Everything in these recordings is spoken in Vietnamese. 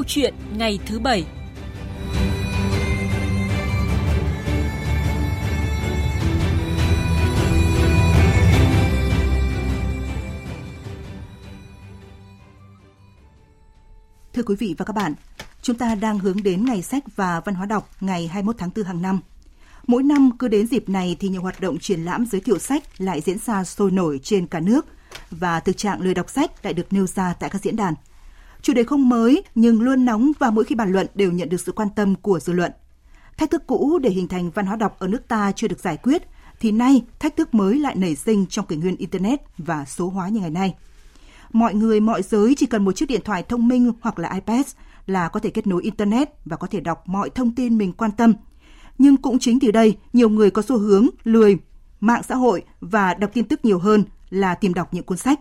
Câu chuyện ngày thứ bảy Thưa quý vị và các bạn, chúng ta đang hướng đến ngày sách và văn hóa đọc ngày 21 tháng 4 hàng năm. Mỗi năm cứ đến dịp này thì nhiều hoạt động triển lãm giới thiệu sách lại diễn ra sôi nổi trên cả nước và thực trạng lười đọc sách lại được nêu ra tại các diễn đàn. Chủ đề không mới nhưng luôn nóng và mỗi khi bàn luận đều nhận được sự quan tâm của dư luận. Thách thức cũ để hình thành văn hóa đọc ở nước ta chưa được giải quyết thì nay thách thức mới lại nảy sinh trong kỷ nguyên internet và số hóa như ngày nay. Mọi người mọi giới chỉ cần một chiếc điện thoại thông minh hoặc là iPad là có thể kết nối internet và có thể đọc mọi thông tin mình quan tâm. Nhưng cũng chính từ đây, nhiều người có xu hướng lười mạng xã hội và đọc tin tức nhiều hơn là tìm đọc những cuốn sách.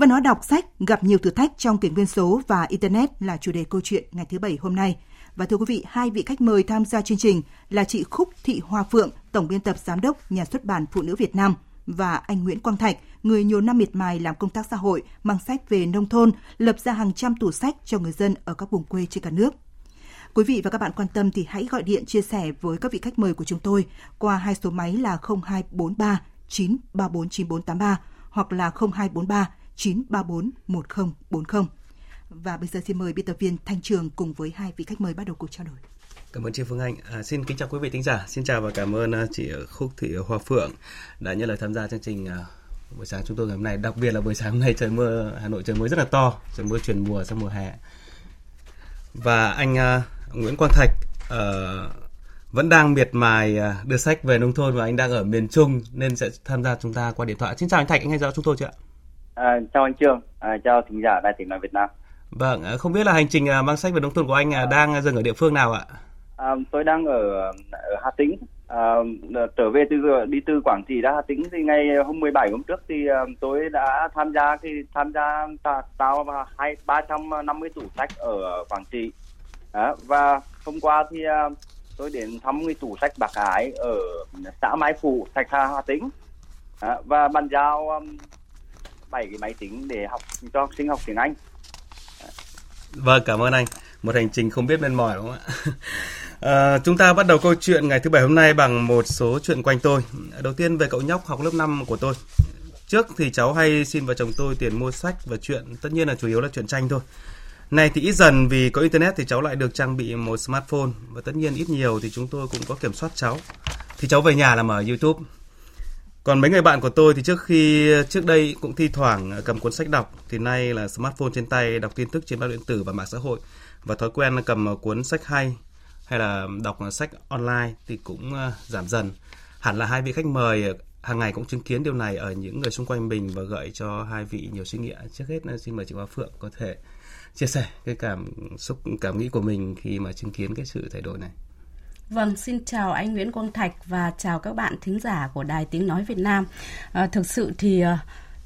Văn hóa đọc sách gặp nhiều thử thách trong kỷ nguyên số và Internet là chủ đề câu chuyện ngày thứ Bảy hôm nay. Và thưa quý vị, hai vị khách mời tham gia chương trình là chị Khúc Thị Hoa Phượng, Tổng biên tập Giám đốc Nhà xuất bản Phụ nữ Việt Nam và anh Nguyễn Quang Thạch, người nhiều năm miệt mài làm công tác xã hội, mang sách về nông thôn, lập ra hàng trăm tủ sách cho người dân ở các vùng quê trên cả nước. Quý vị và các bạn quan tâm thì hãy gọi điện chia sẻ với các vị khách mời của chúng tôi qua hai số máy là 0243 934 9483 hoặc là 0243 934 1040. Và bây giờ xin mời biên tập viên Thanh Trường cùng với hai vị khách mời bắt đầu cuộc trao đổi. Cảm ơn chị Phương Anh. À, xin kính chào quý vị thính giả. Xin chào và cảm ơn à, chị Khúc Thị Hoa Phượng đã nhận lời tham gia chương trình à, buổi sáng chúng tôi ngày hôm nay. Đặc biệt là buổi sáng hôm nay trời mưa Hà Nội trời mưa rất là to, trời mưa chuyển mùa sang mùa hè. Và anh uh, Nguyễn Quang Thạch uh, vẫn đang miệt mài đưa sách về nông thôn và anh đang ở miền Trung nên sẽ tham gia chúng ta qua điện thoại. Xin chào anh Thạch, anh nghe rõ chúng tôi chưa ạ? À, chào anh Trương, à, chào thính giả Đài Tiếng nói Việt Nam. Vâng, không biết là hành trình mang sách về nông thôn của anh à. đang dừng ở địa phương nào ạ? À, tôi đang ở, ở Hà Tĩnh. À, trở về từ đi từ Quảng Trị ra Hà Tĩnh thì ngày hôm 17 hôm trước thì tôi đã tham gia thì tham gia tạo hai ba trăm năm mươi tủ sách ở Quảng Trị. À, và hôm qua thì tôi đến thăm cái tủ sách Bạc Ái ở xã Mai Phụ, Thạch Hà, Hà Tĩnh. À, và bàn giao 7 cái máy tính để học cho học sinh học tiếng Anh. Vâng, cảm ơn anh. Một hành trình không biết mệt mỏi đúng không ạ? À, chúng ta bắt đầu câu chuyện ngày thứ bảy hôm nay bằng một số chuyện quanh tôi. Đầu tiên về cậu nhóc học lớp 5 của tôi. Trước thì cháu hay xin vợ chồng tôi tiền mua sách và chuyện, tất nhiên là chủ yếu là chuyện tranh thôi. Này thì ít dần vì có internet thì cháu lại được trang bị một smartphone và tất nhiên ít nhiều thì chúng tôi cũng có kiểm soát cháu. Thì cháu về nhà là mở YouTube. Còn mấy người bạn của tôi thì trước khi, trước đây cũng thi thoảng à, cầm cuốn sách đọc, thì nay là smartphone trên tay, đọc tin tức trên báo điện tử và mạng xã hội và thói quen cầm à, cuốn sách hay hay là đọc à, sách online thì cũng giảm dần. Hẳn là hai vị khách mời hàng ngày cũng chứng kiến điều này ở những người xung quanh mình và gợi cho hai vị nhiều suy nghĩ. Trước hết xin mời chị Hoa Phượng có thể chia sẻ cái cảm xúc, cảm nghĩ của mình khi mà chứng kiến cái sự thay đổi này. Vâng, xin chào anh Nguyễn Quang Thạch và chào các bạn thính giả của Đài Tiếng Nói Việt Nam. À, thực sự thì uh,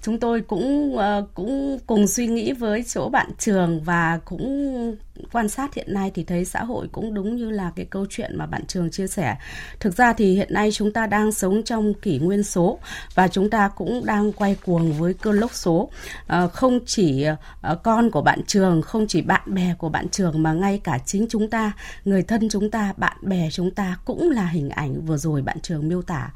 chúng tôi cũng uh, cũng cùng suy nghĩ với chỗ bạn trường và cũng quan sát hiện nay thì thấy xã hội cũng đúng như là cái câu chuyện mà bạn trường chia sẻ. Thực ra thì hiện nay chúng ta đang sống trong kỷ nguyên số và chúng ta cũng đang quay cuồng với cơn lốc số. À, không chỉ uh, con của bạn trường, không chỉ bạn bè của bạn trường mà ngay cả chính chúng ta, người thân chúng ta, bạn bè chúng ta cũng là hình ảnh vừa rồi bạn trường miêu tả.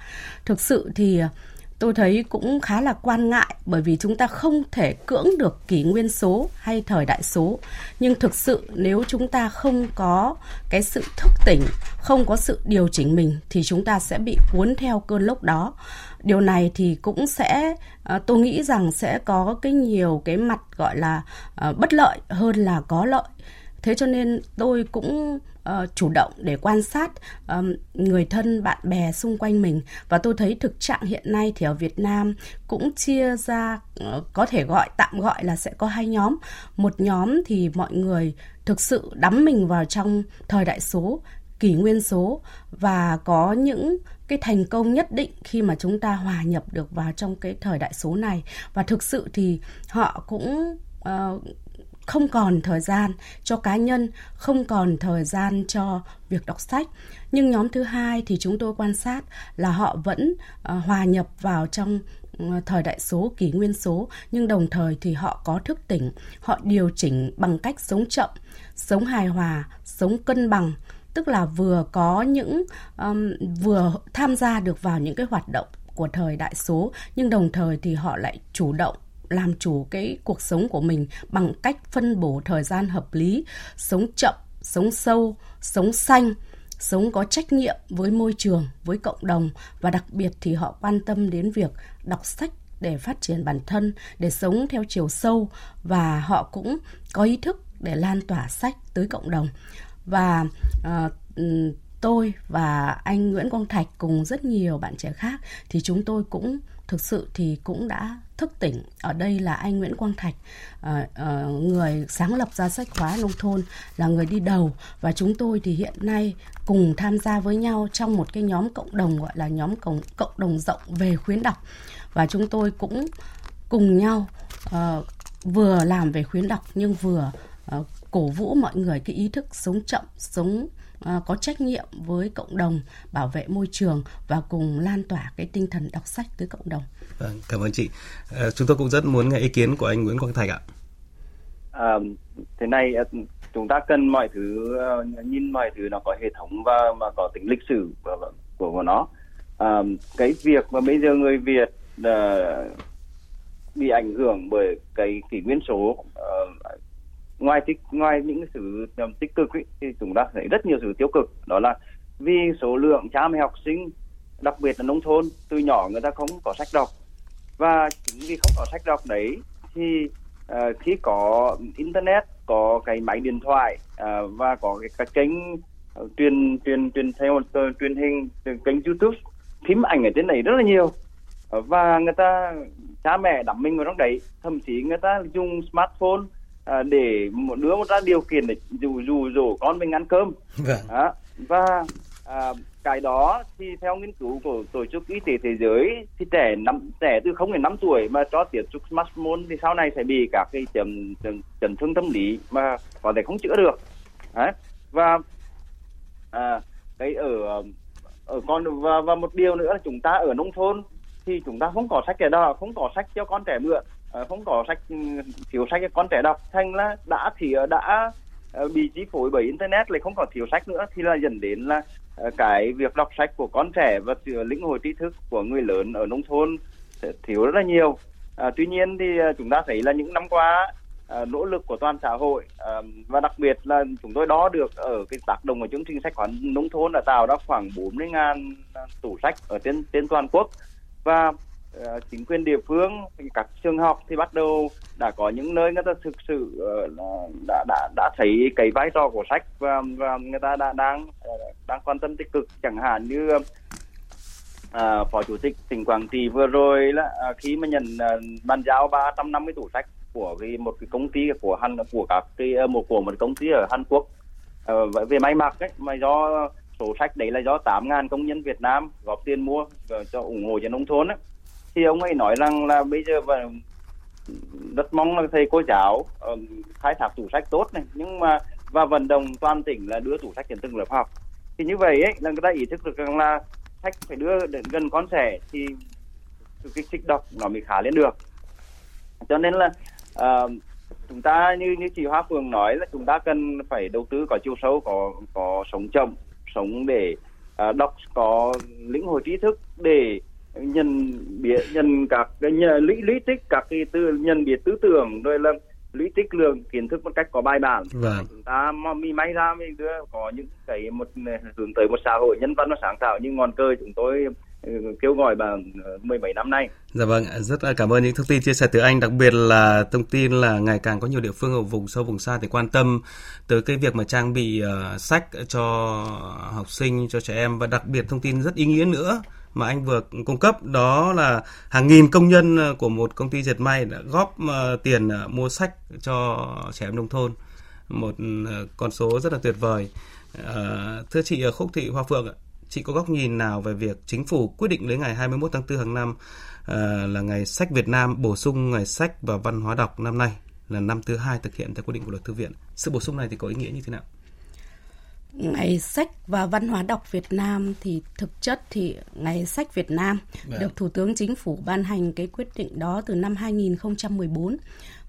Thực sự thì uh, tôi thấy cũng khá là quan ngại bởi vì chúng ta không thể cưỡng được kỷ nguyên số hay thời đại số. Nhưng thực sự nếu chúng ta không có cái sự thức tỉnh, không có sự điều chỉnh mình thì chúng ta sẽ bị cuốn theo cơn lốc đó. Điều này thì cũng sẽ ờ, tôi nghĩ rằng sẽ có cái nhiều cái mặt gọi là ờ, bất lợi hơn là có lợi thế cho nên tôi cũng uh, chủ động để quan sát um, người thân bạn bè xung quanh mình. Và tôi thấy thực trạng hiện nay thì ở Việt Nam cũng chia ra uh, có thể gọi tạm gọi là sẽ có hai nhóm. Một nhóm thì mọi người thực sự đắm mình vào trong thời đại số kỷ nguyên số và có những cái thành công nhất định khi mà chúng ta hòa nhập được vào trong cái thời đại số này. Và thực sự thì họ cũng uh, không còn thời gian cho cá nhân, không còn thời gian cho việc đọc sách. Nhưng nhóm thứ hai thì chúng tôi quan sát là họ vẫn uh, hòa nhập vào trong ừ, thời đại số, kỷ nguyên số, nhưng đồng thời thì họ có thức tỉnh, họ điều chỉnh bằng cách sống chậm, sống hài hòa, sống cân bằng, tức là vừa có những um, vừa tham gia được vào những cái hoạt động của thời đại số nhưng đồng thời thì họ lại chủ động làm chủ cái cuộc sống của mình bằng cách phân bổ thời gian hợp lý, sống chậm, sống sâu, sống xanh, sống có trách nhiệm với môi trường, với cộng đồng và đặc biệt thì họ quan tâm đến việc đọc sách để phát triển bản thân, để sống theo chiều sâu và họ cũng có ý thức để lan tỏa sách tới cộng đồng. Và uh, tôi và anh Nguyễn Quang Thạch cùng rất nhiều bạn trẻ khác thì chúng tôi cũng thực sự thì cũng đã thức tỉnh. Ở đây là anh Nguyễn Quang Thạch ờ, ờ, người sáng lập ra sách khóa nông thôn, là người đi đầu. Và chúng tôi thì hiện nay cùng tham gia với nhau trong một cái nhóm cộng đồng, gọi là nhóm cộng cộng đồng rộng về khuyến đọc. Và chúng tôi cũng cùng nhau ờ, vừa làm về khuyến đọc nhưng vừa cổ vũ mọi người cái ý thức sống chậm, sống À, có trách nhiệm với cộng đồng bảo vệ môi trường và cùng lan tỏa cái tinh thần đọc sách tới cộng đồng. Vâng, cảm ơn chị. À, chúng tôi cũng rất muốn nghe ý kiến của anh Nguyễn Quang Thạch ạ. À, thế này à, chúng ta cần mọi thứ à, nhìn mọi thứ nó có hệ thống và mà có tính lịch sử của của, của nó. À, cái việc mà bây giờ người Việt uh, bị ảnh hưởng bởi cái kỷ nguyên số uh, ngoài tích ngoài những sự tích cực ý, thì chúng ta thấy rất nhiều sự tiêu cực. Đó là vì số lượng cha mẹ học sinh đặc biệt là nông thôn từ nhỏ người ta không có sách đọc. Và chính vì không có sách đọc đấy thì uh, khi có internet có cái máy điện thoại uh, và có cái, cái kênh uh, truyền truyền truyền theo truyền hình kênh youtube phim ảnh ở trên này rất là nhiều. Uh, và người ta cha mẹ đắm mình vào trong đấy. Thậm chí người ta dùng smartphone à, để một đứa một ra điều kiện để dù dù dỗ con mình ăn cơm. Vâng. à, và à, cái đó thì theo nghiên cứu của tổ chức y tế thế giới thì trẻ năm trẻ từ không đến năm tuổi mà cho tiếp xúc smartphone thì sau này sẽ bị các cái chấn chấn, thương tâm lý mà có thể không chữa được. À, và à, cái ở ở con và và một điều nữa là chúng ta ở nông thôn thì chúng ta không có sách để đó không có sách cho con trẻ mượn Ờ, không có sách ừ, thiếu sách cho con trẻ đọc. Thành là đã thì ờ, đã ờ, bị chi phối bởi internet lại không còn thiếu sách nữa thì là dẫn đến là cái việc đọc sách của con trẻ và lĩnh hội tri thức của người lớn ở nông thôn thiếu rất là nhiều. À, tuy nhiên thì chúng ta thấy là những năm qua à, nỗ lực của toàn xã hội à, và đặc biệt là chúng tôi đo được ở cái tác động của chương trình sách khoán nông thôn đã tạo ra khoảng 40 ngàn tủ sách ở trên trên toàn quốc. Và Ờ, chính quyền địa phương các trường học thì bắt đầu đã có những nơi người ta thực sự ờ, đã đã đã thấy cái vai trò của sách và và người ta đã đang ờ, đang quan tâm tích cực. Chẳng hạn như à, phó chủ tịch tỉnh Quảng Trị vừa rồi là à, khi mà nhận à, bàn giao 350 tủ sách của cái một cái công ty của Hàn của các cái một của một công ty ở Hàn Quốc. À, về may mặc ấy mà do số sách đấy là do 8.000 công nhân Việt Nam góp tiền mua cho ủng hộ cho nông thôn ấy thì ông ấy nói rằng là bây giờ và rất mong là thầy cô giáo uh, khai thác tủ sách tốt này nhưng mà và vận động toàn tỉnh là đưa tủ sách đến từng lớp học. Thì như vậy ấy là người ta ý thức được rằng là sách phải đưa đến gần con trẻ thì sự kích thích đọc nó mới khá lên được. Cho nên là uh, chúng ta như như chị Hoa Phương nói là chúng ta cần phải đầu tư có chiều sâu có có sống chậm sống để uh, đọc có lĩnh hội trí thức để nhận biết nhận các cái lý lý tích các cái tư nhận biết tư tưởng rồi là lý tích lượng kiến thức một cách có bài bản vâng. chúng ta mà mi may ra mình đưa có những cái một hướng tới một xã hội nhân văn và sáng tạo như ngọn cờ chúng tôi ừ, kêu gọi bằng mười mấy năm nay. Dạ vâng, rất cảm ơn những thông tin chia sẻ từ anh, đặc biệt là thông tin là ngày càng có nhiều địa phương ở vùng sâu vùng xa thì quan tâm tới cái việc mà trang bị uh, sách cho học sinh, cho trẻ em và đặc biệt thông tin rất ý nghĩa nữa mà anh vừa cung cấp, đó là hàng nghìn công nhân ờ, của một công ty dệt may đã góp ờ, tiền ờ, mua sách cho trẻ em nông thôn. Một con số rất là tuyệt vời. Thưa chị Khúc Thị Hoa Phượng chị có góc nhìn nào về việc chính phủ quyết định lấy ngày 21 tháng 4 hàng năm là ngày sách Việt Nam, bổ sung ngày sách và văn hóa đọc năm nay là năm thứ hai thực hiện theo quy định của luật thư viện? Sự bổ sung này thì có ý nghĩa như thế nào? Ngày sách và văn hóa đọc Việt Nam thì thực chất thì Ngày sách Việt Nam Đấy. Dạ. được Thủ tướng Chính phủ ban hành cái quyết định đó từ năm 2014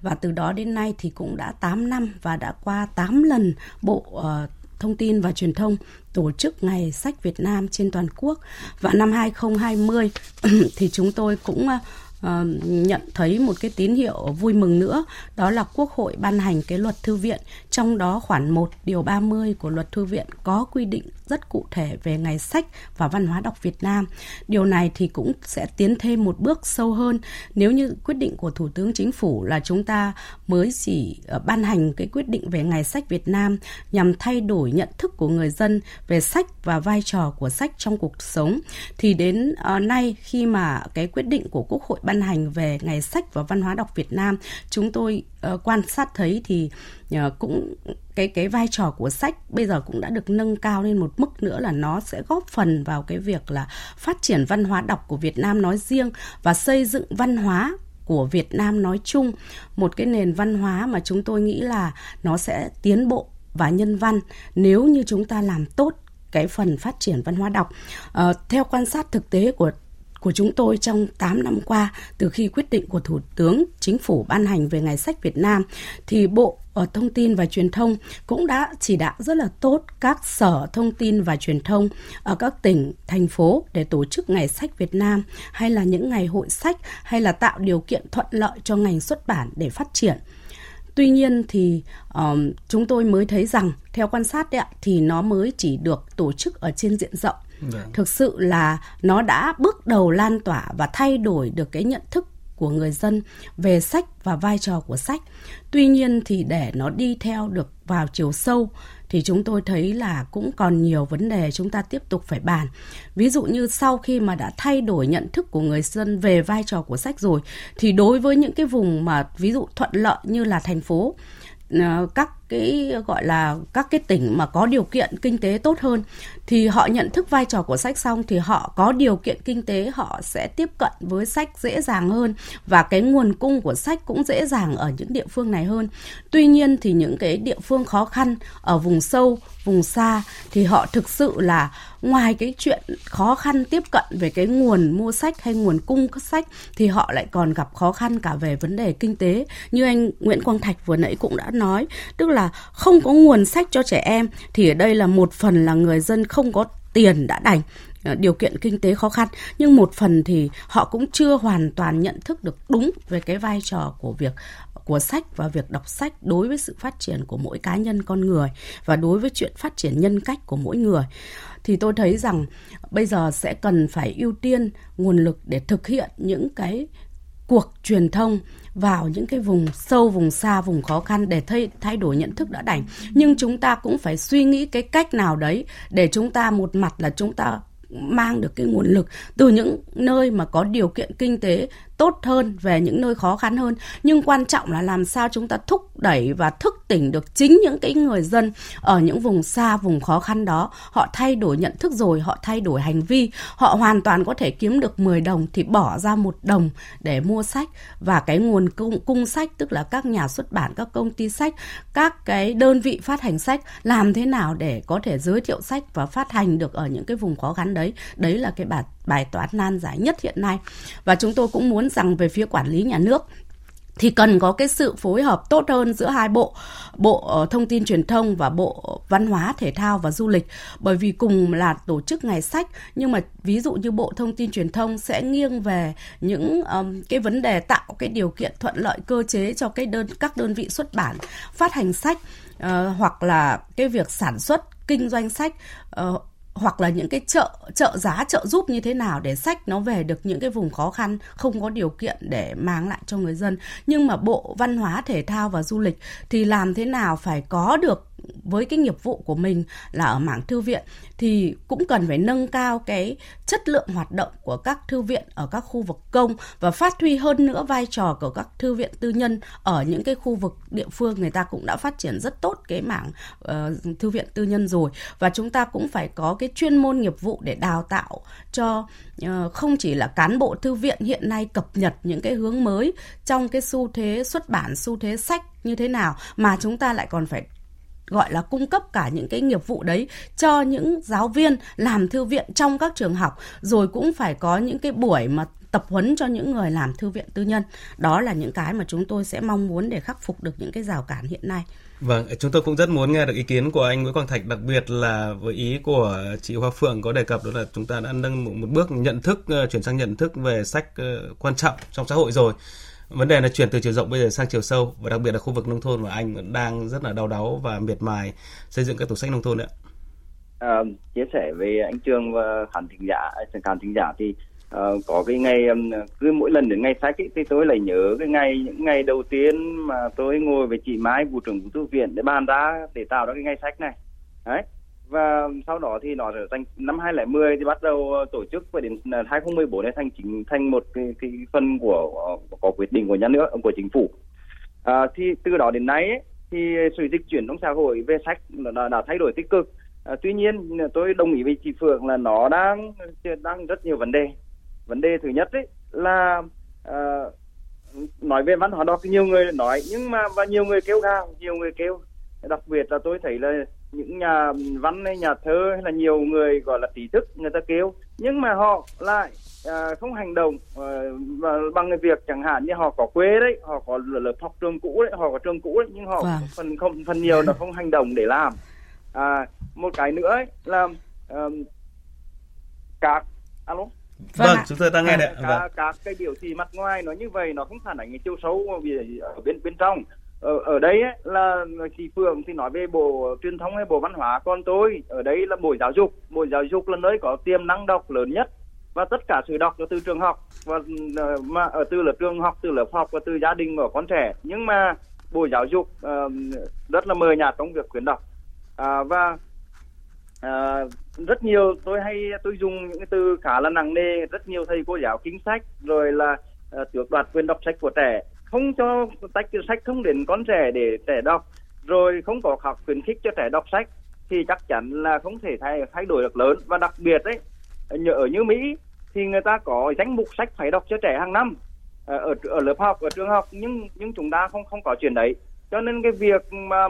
và từ đó đến nay thì cũng đã 8 năm và đã qua 8 lần Bộ uh, Thông tin và Truyền thông tổ chức Ngày sách Việt Nam trên toàn quốc và năm 2020 thì chúng tôi cũng uh, Ờ, nhận thấy một cái tín hiệu vui mừng nữa, đó là Quốc hội ban hành cái luật thư viện trong đó khoản 1 điều 30 của luật thư viện có quy định rất cụ thể về ngày sách và văn hóa đọc Việt Nam. Điều này thì cũng sẽ tiến thêm một bước sâu hơn nếu như quyết định của Thủ tướng Chính phủ là chúng ta mới chỉ ờ, ban hành cái quyết định về ngày sách Việt Nam nhằm thay đổi nhận thức của người dân về sách và vai trò của sách trong cuộc sống, thì đến ờ, nay khi mà cái quyết định của Quốc hội ban hành về ngày sách và văn hóa đọc Việt Nam chúng tôi uh, quan sát thấy thì uh, cũng cái cái vai trò của sách bây giờ cũng đã được nâng cao lên một mức nữa là nó sẽ góp phần vào cái việc là phát triển văn hóa đọc của Việt Nam nói riêng và xây dựng văn hóa của Việt Nam nói chung một cái nền văn hóa mà chúng tôi nghĩ là nó sẽ tiến bộ và nhân văn nếu như chúng ta làm tốt cái phần phát triển văn hóa đọc. À, theo quan sát thực tế của của chúng tôi trong 8 năm qua từ khi quyết định của Thủ tướng Chính phủ ban hành về Ngày sách Việt Nam thì Bộ ở Thông tin và Truyền thông cũng đã chỉ đạo rất là tốt các sở thông tin và truyền thông ở các tỉnh, thành phố để tổ chức Ngày sách Việt Nam hay là những ngày hội sách hay là tạo điều kiện thuận lợi cho ngành xuất bản để phát triển. Tuy nhiên thì um, chúng tôi mới thấy rằng theo quan sát đấy ạ, thì nó mới chỉ được tổ chức ở trên diện rộng Vâng. thực sự là nó đã bước đầu lan tỏa và thay đổi được cái nhận thức của người dân về sách và vai trò của sách. Tuy nhiên thì để nó đi theo được vào chiều sâu thì chúng tôi thấy là cũng còn nhiều vấn đề chúng ta tiếp tục phải bàn. Ví dụ như sau khi mà đã thay đổi nhận thức của người dân về vai trò của sách rồi, thì đối với những cái vùng mà ví dụ thuận lợi như là thành phố ờ, các cái gọi là các cái tỉnh mà có điều kiện kinh tế tốt hơn thì họ nhận thức vai trò của sách xong thì họ có điều kiện kinh tế họ sẽ tiếp cận với sách dễ dàng hơn và cái nguồn cung của sách cũng dễ dàng ở những địa phương này hơn. Tuy nhiên thì những cái địa phương khó khăn ở vùng sâu, vùng xa thì họ thực sự là ngoài cái chuyện khó khăn tiếp cận về cái nguồn mua sách hay nguồn cung các sách thì họ lại còn gặp khó khăn cả về vấn đề kinh tế như anh Nguyễn Quang Thạch vừa nãy cũng đã nói tức là là không có nguồn sách cho trẻ em, thì ở đây là một phần là người dân không có tiền đã đành ờ, điều kiện kinh tế khó khăn. Nhưng một phần thì họ cũng chưa hoàn toàn nhận thức được đúng về cái vai trò của việc, của sách và việc đọc sách đối với sự phát triển của mỗi cá nhân con người và đối với chuyện phát triển nhân cách của mỗi người. Thì tôi thấy rằng bây giờ sẽ cần phải ưu tiên nguồn lực để thực hiện những cái cuộc truyền thông vào những cái vùng sâu, vùng xa, vùng khó khăn để thay thay đổi nhận thức đã đành. Nhưng chúng ta cũng phải suy nghĩ cái cách nào đấy để chúng ta một mặt là chúng ta mang được cái nguồn lực từ những nơi mà có điều kiện kinh tế tốt hơn về những nơi khó khăn hơn. Nhưng quan trọng là làm sao chúng ta thúc đẩy và thức tỉnh được chính những cái người dân ở những vùng xa vùng khó khăn đó. Họ thay đổi nhận thức rồi họ thay đổi hành vi. Họ hoàn toàn có thể kiếm được 10 đồng thì bỏ ra một đồng để mua sách. Và cái nguồn cung, cung sách tức là các nhà xuất bản các công ty sách các cái đơn vị phát hành sách làm thế nào để có thể giới thiệu sách và phát hành được ở những cái vùng khó khăn đấy. Đấy là cái bài bài toán nan giải nhất hiện nay. Và chúng tôi cũng muốn rằng về phía quản lý nhà nước thì cần có cái sự phối hợp tốt hơn giữa hai bộ bộ ờ, thông tin truyền thông và bộ văn hóa thể thao và du lịch. Bởi vì cùng là tổ chức ngày sách nhưng mà ví dụ như bộ thông tin truyền thông sẽ nghiêng về những um, cái vấn đề tạo cái điều kiện thuận lợi cơ chế cho cái đơn các đơn vị xuất bản phát hành sách uh, hoặc là cái việc sản xuất kinh doanh sách uh, hoặc là những cái chợ chợ giá trợ giúp như thế nào để sách nó về được những cái vùng khó khăn, không có điều kiện để mang lại cho người dân. Nhưng mà bộ văn hóa, thể thao và du lịch thì làm thế nào phải có được với cái nghiệp vụ của mình là ở mảng thư viện thì cũng cần phải nâng cao cái chất lượng hoạt động của các thư viện ở các khu vực công và phát huy hơn nữa vai trò của các thư viện tư nhân ở những cái khu vực địa phương. Người ta cũng đã phát triển rất tốt cái mảng uh, thư viện tư nhân rồi và chúng ta cũng phải có cái chuyên môn nghiệp vụ để đào tạo cho uh, không chỉ là cán bộ thư viện hiện nay cập nhật những cái hướng mới trong cái xu thế xuất bản xu thế sách như thế nào mà chúng ta lại còn phải gọi là cung cấp cả những cái nghiệp vụ đấy cho những giáo viên làm thư viện trong các trường học rồi cũng phải có những cái buổi mà tập huấn cho những người làm thư viện tư nhân. Đó là những cái mà chúng tôi sẽ mong muốn để khắc phục được những cái rào cản hiện nay. Vâng, chúng tôi cũng rất muốn nghe được ý kiến của anh Nguyễn Quang Thạch, đặc biệt là với ý của chị Hoa Phượng có đề cập đó là chúng ta đã nâng một, một bước nhận thức, ờ, chuyển sang nhận thức về sách ờ, quan trọng trong xã hội rồi. Vấn đề là chuyển từ chiều rộng bây giờ sang chiều sâu và đặc biệt là khu vực nông thôn mà anh vẫn đang rất là đau đáu và miệt mài xây dựng các tủ sách nông thôn đấy. À, chia sẻ với anh Trường và khán thính giả, khán thính giả thì uh, có cái ngày um, cứ mỗi lần đến ngày sách ấy, thì tôi lại nhớ cái ngày những ngày đầu tiên mà tôi ngồi với chị Mai vụ trưởng vụ thư viện để bàn ra để tạo ra cái ngày sách này đấy và sau đó thì nó trở thành năm 2010 thì bắt đầu tổ chức và đến ờ, 2014 này thành chính thành một cái, cái phần của ờ, có quyết định của nhà nước của chính phủ. À, thì từ đó đến nay ấy, thì sự dịch chuyển trong xã hội về sách đã, đã thay đổi tích cực. À, tuy nhiên ờ, tôi đồng ý với chị Phượng là nó đang đang rất nhiều vấn đề. Vấn đề thứ nhất ấy là à, nói về văn hóa đọc nhiều người nói nhưng mà và nhiều người kêu gào nhiều người kêu. Đặc biệt là tôi thấy là những nhà văn hay nhà thơ hay là nhiều người gọi là trí thức người ta kêu. Nhưng mà họ lại à, không hành động à, bằng cái việc chẳng hạn như họ có quê đấy họ có lớp học trường cũ đấy họ có trường cũ đấy nhưng họ vâng. phần không phần nhiều là không hành động để làm. À, một cái nữa ấy là um, các alo? Vâng, vâng chúng tôi đang nghe đấy vâng. các, các cái biểu thị mặt ngoài nó như vậy nó không phản ánh cái chiều sâu ở bên bên trong ở ở đây ấy, là chị Phượng thì nói về bộ truyền thông hay bộ văn hóa. Còn tôi ở đây là bộ giáo dục. Bộ giáo dục là nơi có tiềm năng đọc lớn nhất và tất cả sự đọc là từ trường học. Và ờ, mà ở từ là trường học từ lớp học và từ gia đình của con trẻ. Nhưng mà bộ giáo dục uh, rất là mờ nhạt trong việc khuyến đọc. Uh, và uh, rất nhiều tôi hay tôi dùng những cái từ khá là nặng nề. Rất nhiều thầy cô giáo kinh sách rồi là uh, tước đoạt quyền đọc sách của trẻ không cho tách sách không đến con trẻ để trẻ đọc rồi không có học khuyến khích cho trẻ đọc sách thì chắc chắn là không thể thay thay đổi được lớn. Và đặc biệt đấy ở như Mỹ thì người ta có danh mục sách phải đọc cho trẻ hàng năm ờ, ở ở lớp học ở trường học nhưng nhưng chúng ta không không có chuyện đấy. Cho nên cái việc mà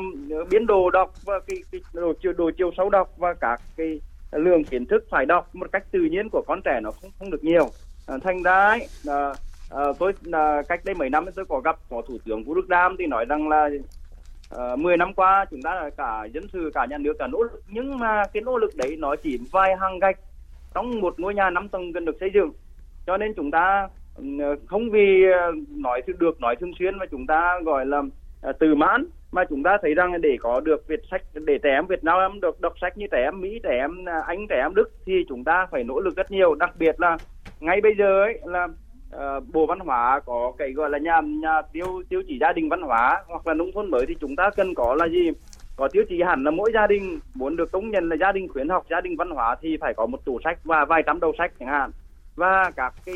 biến đồ đọc và cái, cái đồ chiều đồ chiều sâu đọc và các cái lượng kiến thức phải đọc một cách tự nhiên của con trẻ nó không không được nhiều. À, thành ra ấy, à, à, tôi à, cách đây mấy năm tôi có gặp phó thủ tướng vũ đức đam thì nói rằng là ờ, à, 10 năm qua chúng ta là cả dân sự cả nhà nước cả nỗ lực nhưng mà cái nỗ lực đấy nó chỉ vài hàng gạch trong một ngôi nhà năm tầng cần được xây dựng. Cho nên chúng ta ừ, không vì nói được nói thường xuyên mà chúng ta gọi là từ mãn mà chúng ta thấy rằng để có được Việt sách để trẻ em Việt Nam được đọc sách như trẻ em Mỹ, trẻ em Anh, trẻ em Đức thì chúng ta phải nỗ lực rất nhiều, đặc biệt là ngay bây giờ ấy là uh, Bộ Văn hóa có cái gọi là nhà nhà tiêu tiêu chỉ gia đình văn hóa hoặc là nông thôn mới thì chúng ta cần có là gì? Có tiêu chí hẳn là mỗi gia đình muốn được công nhận là gia đình khuyến học, gia đình văn hóa thì phải có một tủ sách và vài trăm đầu sách chẳng hạn. Và các cái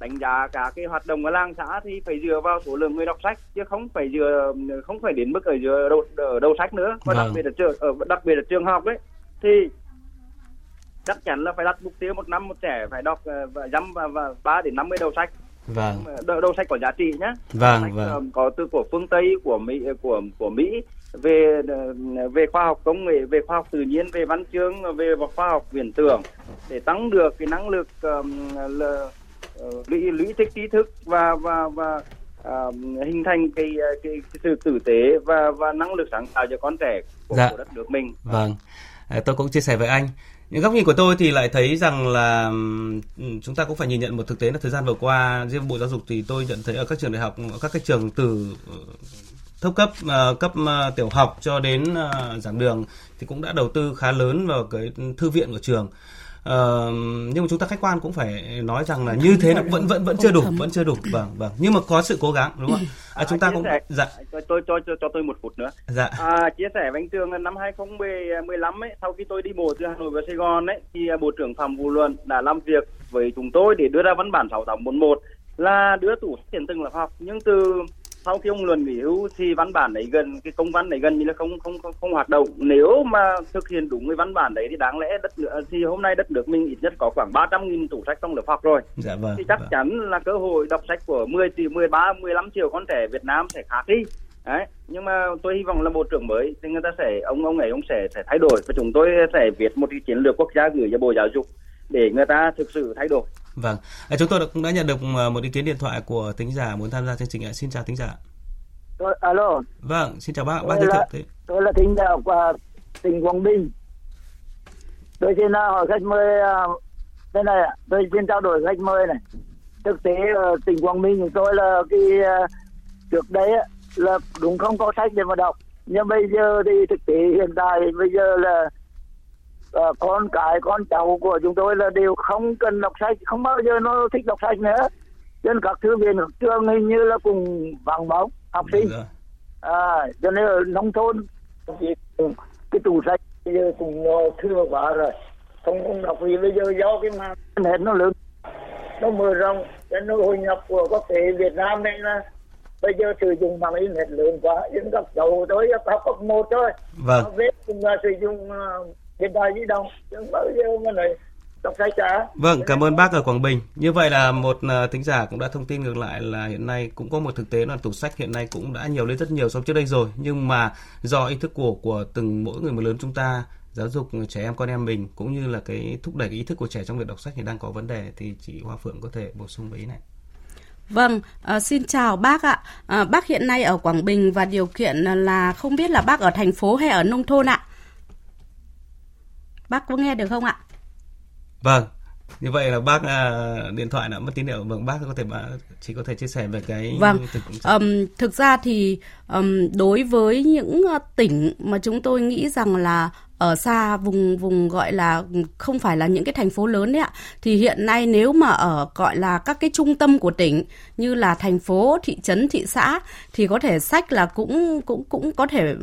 đánh giá cả cái hoạt động ở làng xã thì phải dựa vào số lượng người đọc sách chứ không phải dựa không phải đến mức ở dựa đầu, ở đầu sách nữa và vâng. đặc biệt là trường ở đặc biệt là trường học đấy thì chắc chắn là phải đặt mục tiêu một năm một trẻ phải đọc ờ, và dăm và, và 3 đến 50 đầu sách vâng đầu, đầu sách có giá trị nhé vâng sách, vâng ờ, có từ của phương tây của mỹ của của mỹ về ờ, về khoa học công nghệ về khoa học tự nhiên về văn chương về khoa học viễn tưởng để tăng được cái năng lực um, là lũy lũy tích trí thức và và và à, hình thành cái, cái cái sự tử tế và và năng lực sáng tạo cho con trẻ của, dạ. của đất nước mình. Vâng, tôi cũng chia sẻ với anh. Những góc nhìn của tôi thì lại thấy rằng là chúng ta cũng phải nhìn nhận một thực tế là thời gian vừa qua riêng Bộ Giáo dục thì tôi nhận thấy ở các trường đại học, ở các cái trường từ ờ, thấp cấp ờ, cấp ờ, tiểu học cho đến giảng đường thì cũng đã đầu tư khá lớn vào cái thư viện của trường. Ờ, nhưng mà chúng ta khách quan cũng phải nói rằng là như thế nó vẫn vẫn vẫn chưa đủ vẫn chưa đủ. Vâng vâng. Nhưng mà có sự cố gắng đúng không ạ? À, chúng ta cũng dạ. Tôi tôi cho, cho cho tôi một phút nữa. Dạ. À, chia sẻ với anh Tường năm 2015 ấy sau khi tôi đi bộ từ Hà Nội về Sài Gòn ấy thì à, bộ trưởng Phạm Vũ Luân đã làm việc với chúng tôi để đưa ra văn bản 6841 là đưa tủ tiền từng là học. Nhưng từ sau khi ông luận nghỉ hưu thì văn bản đấy gần cái công văn này gần như là không không không, không hoạt động nếu mà thực hiện đúng cái văn bản đấy thì đáng lẽ đất nước thì hôm nay đất nước mình ít nhất có khoảng 300 nghìn tủ sách trong lớp học rồi dạ vâng, thì chắc vâng. chắn là cơ hội đọc sách của 10 tỷ 13 15 triệu con trẻ Việt Nam sẽ khác đi Đấy, nhưng mà tôi hy vọng là bộ trưởng mới thì người ta sẽ ông ông ấy ông sẽ sẽ thay đổi và chúng tôi sẽ viết một cái chiến lược quốc gia gửi cho bộ giáo dục để người ta thực sự thay đổi. Vâng, à, chúng tôi cũng đã nhận được à, một ý kiến điện thoại của tính giả muốn tham gia chương trình ạ. Xin chào tính giả. Tôi, alo. Vâng, xin chào bác. Bác giới thiệu thế. Tôi là tính giả của tỉnh Quảng Bình. Tôi xin hỏi khách mời thế này ạ. Tôi xin trao đổi khách mời này. Thực tế ở tỉnh Quảng Bình của tôi là cái trước đấy là đúng không có sách để mà đọc nhưng bây giờ thì thực tế hiện tại bây giờ là uh, con cái con cháu của chúng tôi là đều không cần đọc sách không bao giờ nó thích đọc sách nữa. Trên các thư viện các trường hình như là cùng vắng bóng học sinh. À cho nên ở nông thôn thì cái tủ sách bây giờ cũng thừa quá rồi. Không không đọc gì bây giờ do cái mạng hết nó lớn nó mở rộng cho nó hội nhập của quốc tế Việt Nam này là bây giờ sử dụng mạng internet lớn quá. Nhưng các cháu tôi học cấp một thôi. Vâng. Viết cũng là sử dụng uh, điện thoại di động nhưng bao giờ mà này đọc sách cả vâng cảm ơn bác ở Quảng Bình. Như vậy là một uh, thính giả cũng đã thông tin ngược lại là hiện nay cũng có một thực tế là tủ sách hiện nay cũng đã nhiều lên rất nhiều so với trước đây rồi. Nhưng mà do ý thức của của từng mỗi người một lớn chúng ta giáo dục trẻ em con em mình cũng như là cái thúc đẩy cái ý thức của trẻ trong việc đọc sách thì đang có vấn đề thì chị Hoa Phượng có thể bổ sung với ý này. Vâng, à, xin chào bác ạ. À, bác hiện nay ở Quảng Bình và điều kiện là không biết là bác ở thành phố hay ở nông thôn ạ? Bác có nghe được không ạ? Vâng, như vậy là bác à, điện thoại đã mất tín hiệu vâng bác có thể bác chỉ có thể chia sẻ về cái vâng thực, um, thực ra thì um, đối với những uh, tỉnh mà chúng tôi nghĩ rằng là ở xa vùng vùng gọi là không phải là những cái thành phố lớn đấy ạ. Thì hiện nay nếu mà ở gọi là các cái trung tâm của tỉnh như là thành phố thị trấn thị xã thì có thể sách là cũng cũng cũng có thể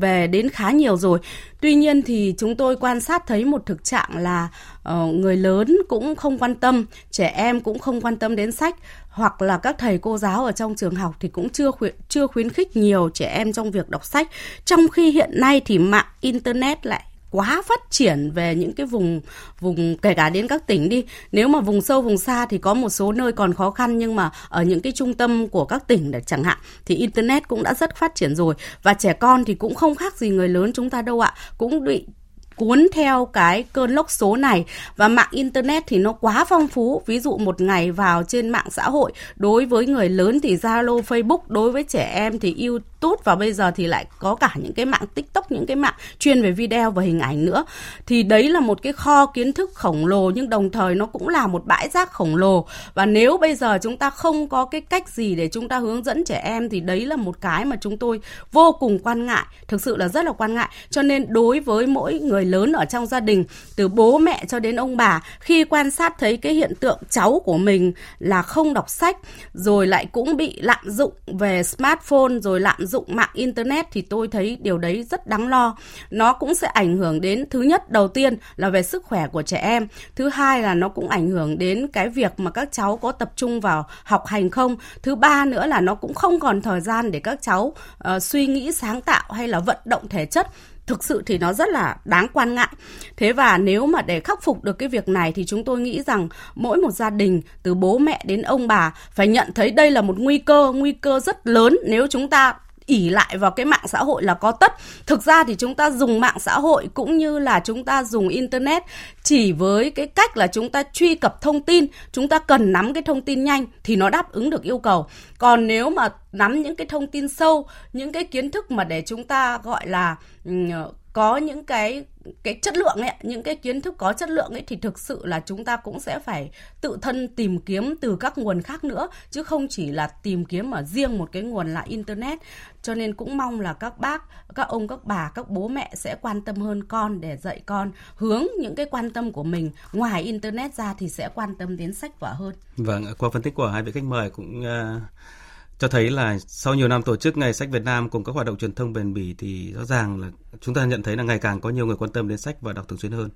về đến khá nhiều rồi. Tuy nhiên thì chúng tôi quan sát thấy một thực trạng là uh, người lớn cũng không quan tâm trẻ em cũng không quan tâm đến sách hoặc là các thầy cô giáo ở trong trường học thì cũng chưa khuyến, chưa khuyến khích nhiều trẻ em trong việc đọc sách. Trong khi hiện nay thì mạng internet lại quá phát triển về những cái vùng vùng kể cả đến các tỉnh đi. Nếu mà vùng sâu vùng xa thì có một số nơi còn khó khăn nhưng mà ở những cái trung tâm của các tỉnh để chẳng hạn thì internet cũng đã rất phát triển rồi. Và trẻ con thì cũng không khác gì người lớn chúng ta đâu ạ. Cũng bị cuốn theo cái cơn lốc số này. Và mạng internet thì nó quá phong phú. Ví dụ một ngày vào trên mạng xã hội, đối với người lớn thì zalo, facebook, đối với trẻ em thì youtube và bây giờ thì lại có cả những cái mạng tiktok, những cái mạng chuyên về video và hình ảnh nữa. Thì đấy là một cái kho kiến thức khổng lồ, nhưng đồng thời nó cũng là một bãi rác khổng lồ. Và nếu bây giờ chúng ta không có cái cách gì để chúng ta hướng dẫn trẻ em thì đấy là một cái mà chúng tôi vô cùng quan ngại, thực sự là rất là quan ngại. Cho nên đối với mỗi người lớn ở trong gia đình, từ bố mẹ cho đến ông bà, khi quan sát thấy cái hiện tượng cháu của mình là không đọc sách, rồi lại cũng bị lạm dụng về smartphone, rồi lạm dụng dụng mạng internet thì tôi thấy điều đấy rất đáng lo. Nó cũng sẽ ảnh hưởng đến thứ nhất đầu tiên là về sức khỏe của trẻ em. Thứ hai là nó cũng ảnh hưởng đến cái việc mà các cháu có tập trung vào học hành không. Thứ ba nữa là nó cũng không còn thời gian để các cháu uh, suy nghĩ sáng tạo hay là vận động thể chất. Thực sự thì nó rất là đáng quan ngại. Thế và nếu mà để khắc phục được cái việc này thì chúng tôi nghĩ rằng mỗi một gia đình từ bố mẹ đến ông bà phải nhận thấy đây là một nguy cơ, nguy cơ rất lớn nếu chúng ta ỉ lại vào cái mạng xã hội là có tất. Thực ra thì chúng ta dùng mạng xã hội cũng như là chúng ta dùng internet chỉ với cái cách là chúng ta truy cập thông tin, chúng ta cần nắm cái thông tin nhanh thì nó đáp ứng được yêu cầu. Còn nếu mà nắm những cái thông tin sâu, những cái kiến thức mà để chúng ta gọi là ừ, có những cái cái chất lượng ấy những cái kiến thức có chất lượng ấy thì thực sự là chúng ta cũng sẽ phải tự thân tìm kiếm từ các nguồn khác nữa chứ không chỉ là tìm kiếm ở riêng một cái nguồn là internet cho nên cũng mong là các bác, các ông, các bà, các bố mẹ sẽ quan tâm hơn con để dạy con hướng những cái quan tâm của mình ngoài internet ra thì sẽ quan tâm đến sách vở hơn vâng qua phân tích của hai vị khách mời cũng uh cho thấy là sau nhiều năm tổ chức Ngày sách Việt Nam cùng các hoạt động truyền thông bền bỉ thì rõ ràng là chúng ta nhận thấy là ngày càng có nhiều người quan tâm đến sách và đọc thường xuyên hơn.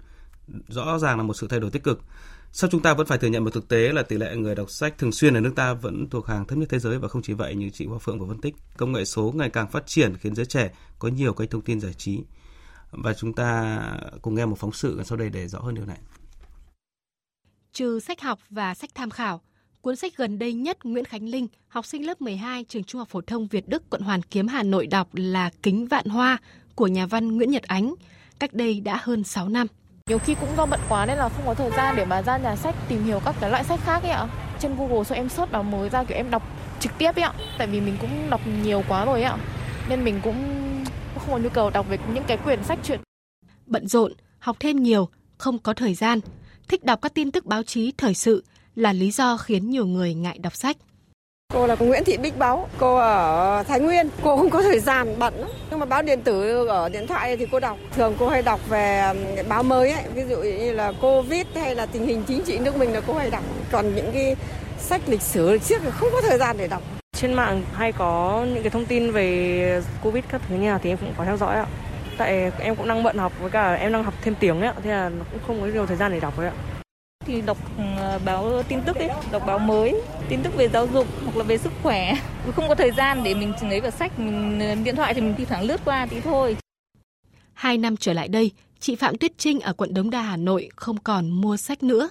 Rõ ràng là một sự thay đổi tích cực. Sau chúng ta vẫn phải thừa nhận một thực tế là tỷ lệ người đọc sách thường xuyên ở nước ta vẫn thuộc hàng thấp nhất thế giới và không chỉ vậy như chị Hoa Phượng vừa phân tích. Công nghệ số ngày càng phát triển khiến giới trẻ có nhiều kênh thông tin giải trí. Và chúng ta cùng nghe một phóng sự sau đây để rõ hơn điều này. Trừ sách học và sách tham khảo, Cuốn sách gần đây nhất Nguyễn Khánh Linh, học sinh lớp 12 trường Trung học phổ thông Việt Đức, quận Hoàn Kiếm, Hà Nội đọc là Kính Vạn Hoa của nhà văn Nguyễn Nhật Ánh, cách đây đã hơn 6 năm. Nhiều khi cũng do bận quá nên là không có thời gian để mà ra nhà sách tìm hiểu các cái loại sách khác ấy ạ. Trên Google sau em search báo mới ra kiểu em đọc trực tiếp ấy ạ. Tại vì mình cũng đọc nhiều quá rồi ạ. Nên mình cũng không có nhu cầu đọc về những cái quyển sách truyện. Bận rộn, học thêm nhiều, không có thời gian, thích đọc các tin tức báo chí thời sự là lý do khiến nhiều người ngại đọc sách. Cô là Nguyễn Thị Bích Báo, cô ở Thái Nguyên. Cô không có thời gian bận lắm. Nhưng mà báo điện tử ở điện thoại thì cô đọc. Thường cô hay đọc về um, báo mới ấy, ví dụ như là Covid hay là tình hình chính trị nước mình là cô hay đọc. Còn những cái sách lịch sử lịch trước thì không có thời gian để đọc. Trên mạng hay có những cái thông tin về Covid các thứ như nào thì em cũng có theo dõi ạ. Tại em cũng đang bận học với cả em đang học thêm tiếng ấy, thế là cũng không có nhiều thời gian để đọc ấy ạ thì đọc ừ, báo tin tức ấy, đọc báo mới, tin tức về giáo dục hoặc là về sức khỏe. Không có thời gian để mình lấy vào sách, mình ừ, điện thoại thì mình thi thoảng lướt qua tí thôi. Hai năm trở lại đây, chị Phạm Tuyết Trinh ở quận Đống Đa, Hà Nội không còn mua sách nữa.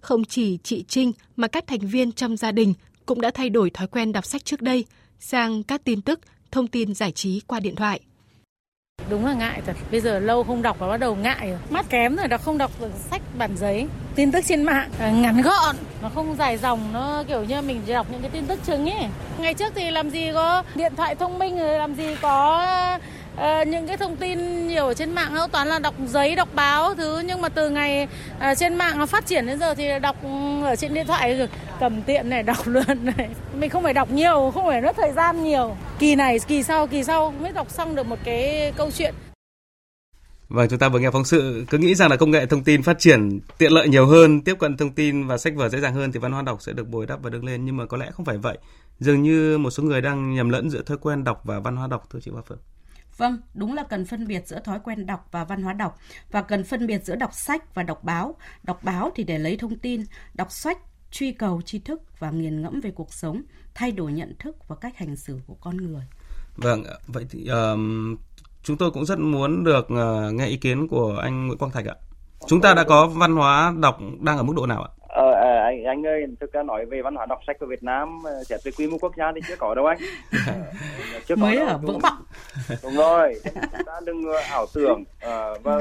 Không chỉ chị Trinh mà các thành viên trong gia đình cũng đã thay đổi thói quen đọc sách trước đây sang các tin tức, thông tin giải trí qua điện thoại. Đúng là ngại thật. Bây giờ lâu không đọc và bắt đầu ngại rồi. Mắt kém rồi, đọc không đọc được sách bản giấy. Tin tức trên mạng à, ngắn gọn, nó không dài dòng, nó kiểu như mình chỉ đọc những cái tin tức chứng ấy. Ngày trước thì làm gì có điện thoại thông minh làm gì có uh, những cái thông tin nhiều ở trên mạng đâu toàn là đọc giấy đọc báo thứ nhưng mà từ ngày uh, trên mạng nó phát triển đến giờ thì đọc ừ, ở trên điện thoại rồi cầm tiện này đọc luôn này mình không phải đọc nhiều không phải mất thời gian nhiều kỳ này kỳ sau kỳ sau mới đọc xong được một cái câu chuyện Vâng, chúng ta vừa nghe phóng sự cứ nghĩ rằng là công nghệ thông tin phát triển tiện lợi nhiều hơn, tiếp cận thông tin và sách vở dễ dàng hơn thì văn hóa đọc sẽ được bồi đắp và đứng lên nhưng mà có lẽ không phải vậy. Dường như một số người đang nhầm lẫn giữa thói quen đọc và văn hóa đọc thưa chị Hoa Phượng. Vâng, đúng là cần phân biệt giữa thói quen đọc và văn hóa đọc và cần phân biệt giữa đọc sách và đọc báo. Đọc báo thì để lấy thông tin, đọc sách truy cầu tri thức và nghiền ngẫm về cuộc sống, thay đổi nhận thức và cách hành xử của con người. Vâng, vậy thì uh, chúng tôi cũng rất muốn được uh, nghe ý kiến của anh Nguyễn Quang Thạch ạ. Chúng ta đã có văn hóa đọc đang ở mức độ nào ạ? Ờ, anh, ơi, thực ra nói về văn hóa đọc sách của Việt Nam, ờ, xét về quy mô quốc gia thì chưa có đâu anh. Ờ, chưa Mới có ở vững bọng. Đúng rồi, chúng ta đừng ảo tưởng. À, và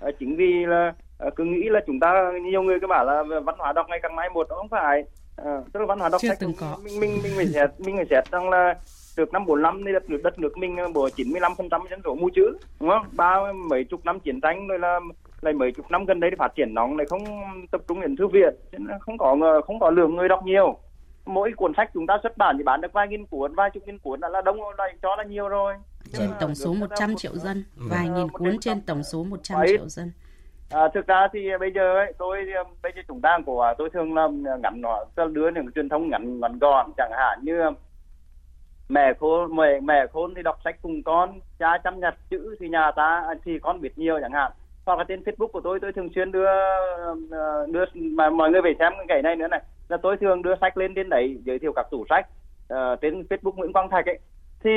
ừ. chính vì là cứ nghĩ là chúng ta nhiều người cứ bảo là văn hóa đọc ngày càng mai một đó không phải. À, tức là văn hóa đọc chưa sách từng có. mình mình mình phải xét mình phải xét rằng là được năm 45 thì đất nước đất nước mình bộ 95 phần trăm dân số mù chữ đúng không ba mấy chục năm chiến tranh rồi là lại mấy chục năm gần đây thì phát triển nóng lại không tập trung đến thư viện nên không có không có lượng người đọc nhiều. Mỗi cuốn sách chúng ta xuất bản thì bán được vài nghìn cuốn vài chục nghìn cuốn đã là đông rồi cho là nhiều rồi. Trên tổng số 100 triệu dân vài nghìn cuốn trên tổng số 100 triệu dân. À, thực ra thì bây giờ ấy, tôi bây giờ chúng ta của tôi thường làm ngắn nó đưa những truyền thông ngắn ngắn gọn chẳng hạn như mẹ khôn mẹ mẹ khôn thì đọc sách cùng con cha chăm nhặt chữ thì nhà ta thì con biết nhiều chẳng hạn hoặc là trên Facebook của tôi tôi thường xuyên đưa ờ, đưa mà mọi người về xem cái này nữa này. Là tôi thường đưa sách lên trên đấy giới thiệu các tủ sách uh, trên Facebook Nguyễn Quang Thạch ấy. Thì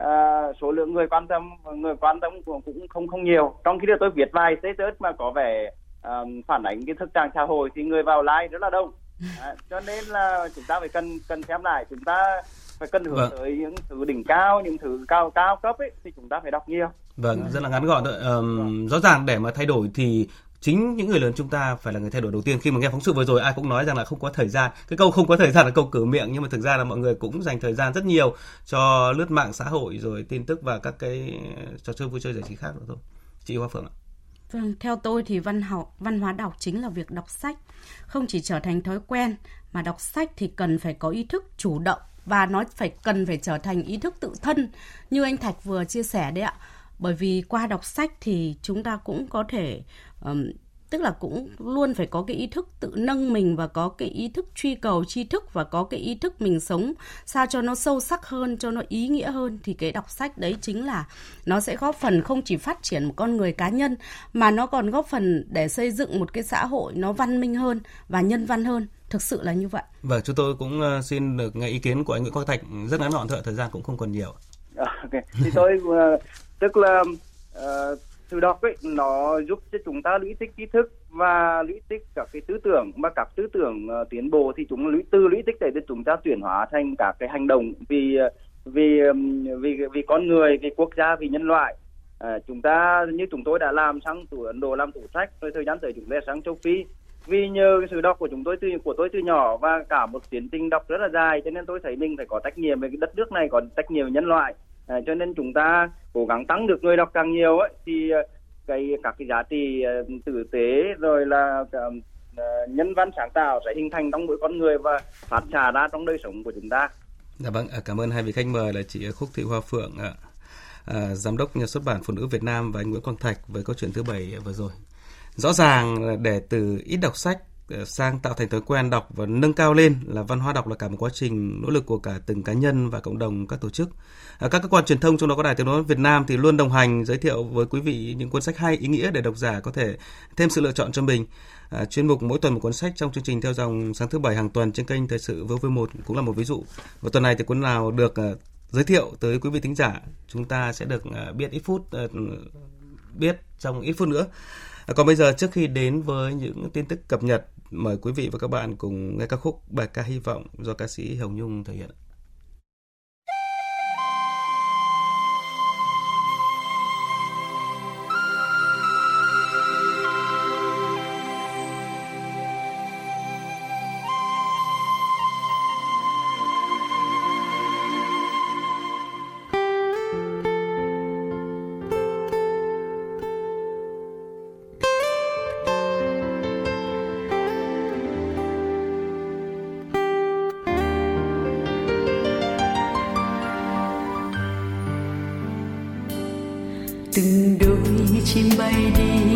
uh, số lượng người quan tâm người quan tâm cũng, không không nhiều. Trong khi đó tôi viết vài status mà có vẻ uh, phản ánh cái thực trạng xã hội thì người vào like rất là đông. À, cho nên là chúng ta phải cần cần xem lại. Chúng ta phải cần hướng vâng. tới những thứ đỉnh cao những thứ cao cao cấp ấy thì chúng ta phải đọc nhiều vâng rất là ngắn gọn thôi. Um, rõ ràng để mà thay đổi thì chính những người lớn chúng ta phải là người thay đổi đầu tiên. Khi mà nghe phóng sự vừa rồi ai cũng nói rằng là không có thời gian. Cái câu không có thời gian là câu cửa miệng nhưng mà thực ra là mọi người cũng dành thời gian rất nhiều cho lướt mạng xã hội rồi tin tức và các cái trò chơi vui chơi giải trí khác nữa thôi. Chị Hoa Phượng ạ. Vâng, theo tôi thì văn học, văn hóa đọc chính là việc đọc sách, không chỉ trở thành thói quen mà đọc sách thì cần phải có ý thức chủ động và nó phải cần phải trở thành ý thức tự thân. Như anh Thạch vừa chia sẻ đấy ạ. Bởi vì qua đọc sách thì chúng ta cũng có thể um, tức là cũng luôn phải có cái ý thức tự nâng mình và có cái ý thức truy cầu tri thức và có cái ý thức mình sống sao cho nó sâu sắc hơn cho nó ý nghĩa hơn thì cái đọc sách đấy chính là nó sẽ góp phần không chỉ phát triển một con người cá nhân mà nó còn góp phần để xây dựng một cái xã hội nó văn minh hơn và nhân văn hơn thực sự là như vậy. Vâng, chúng tôi cũng ờ, xin được nghe ý kiến của anh Nguyễn Quang Thạch rất ngắn gọn thôi, thời gian cũng không còn nhiều. Okay. Thì tôi uh, tức là ờ, uh, từ đọc ấy nó giúp cho chúng ta lũy tích kiến thức và lũy tích các cái tư tưởng. Mà các tư tưởng uh, tiến bộ thì chúng lũy từ lũy tích để chúng ta chuyển hóa thành các cái hành động vì ờ, vì vì vì con người vì quốc gia vì nhân loại. À, chúng ta như chúng tôi đã làm sang tủ Ấn Độ làm tủ sách rồi thời gian tới chúng ta sang châu Phi. Vì nhờ cái sự đọc của chúng tôi từ của tôi từ nhỏ và cả một tiến trình đọc rất là dài cho nên tôi thấy mình phải có trách nhiệm về cái đất nước này có trách nhiệm về nhân loại à, cho nên chúng ta cố gắng tăng được người đọc càng nhiều ấy thì ờ, cái các cái giá trị ờ, tử tế rồi là ờ, nhân văn sáng tạo sẽ hình thành trong mỗi con người và phát xạ ra trong đời sống của chúng ta. Dạ vâng, à, cảm ơn hai vị khách mời là chị Khúc Thị Hoa Phượng ạ. À, giám đốc nhà xuất bản Phụ nữ Việt Nam và anh Nguyễn Quang Thạch với câu chuyện thứ bảy vừa rồi. Rõ ràng để từ ít đọc sách Ờ, sang tạo thành thói quen đọc và nâng cao lên là văn hóa đọc là cả một quá trình nỗ lực của cả từng cá nhân và cộng đồng các tổ chức. À, các cơ quan truyền thông trong đó có Đài Tiếng nói Việt Nam thì luôn đồng hành giới thiệu với quý vị những cuốn sách hay ý nghĩa để độc giả có thể thêm sự lựa chọn cho mình. À, chuyên mục mỗi tuần một cuốn sách trong chương trình theo dòng sáng thứ bảy hàng tuần trên kênh thời sự VV1 cũng là một ví dụ. Và tuần này thì cuốn nào được uh, giới thiệu tới quý vị thính giả, chúng ta sẽ được uh, biết ít phút uh, biết trong ít phút nữa. Còn bây giờ trước khi đến với những tin tức cập nhật, mời quý vị và các bạn cùng nghe ca khúc bài ca hy vọng do ca sĩ Hồng Nhung thể hiện. Chim bay đi.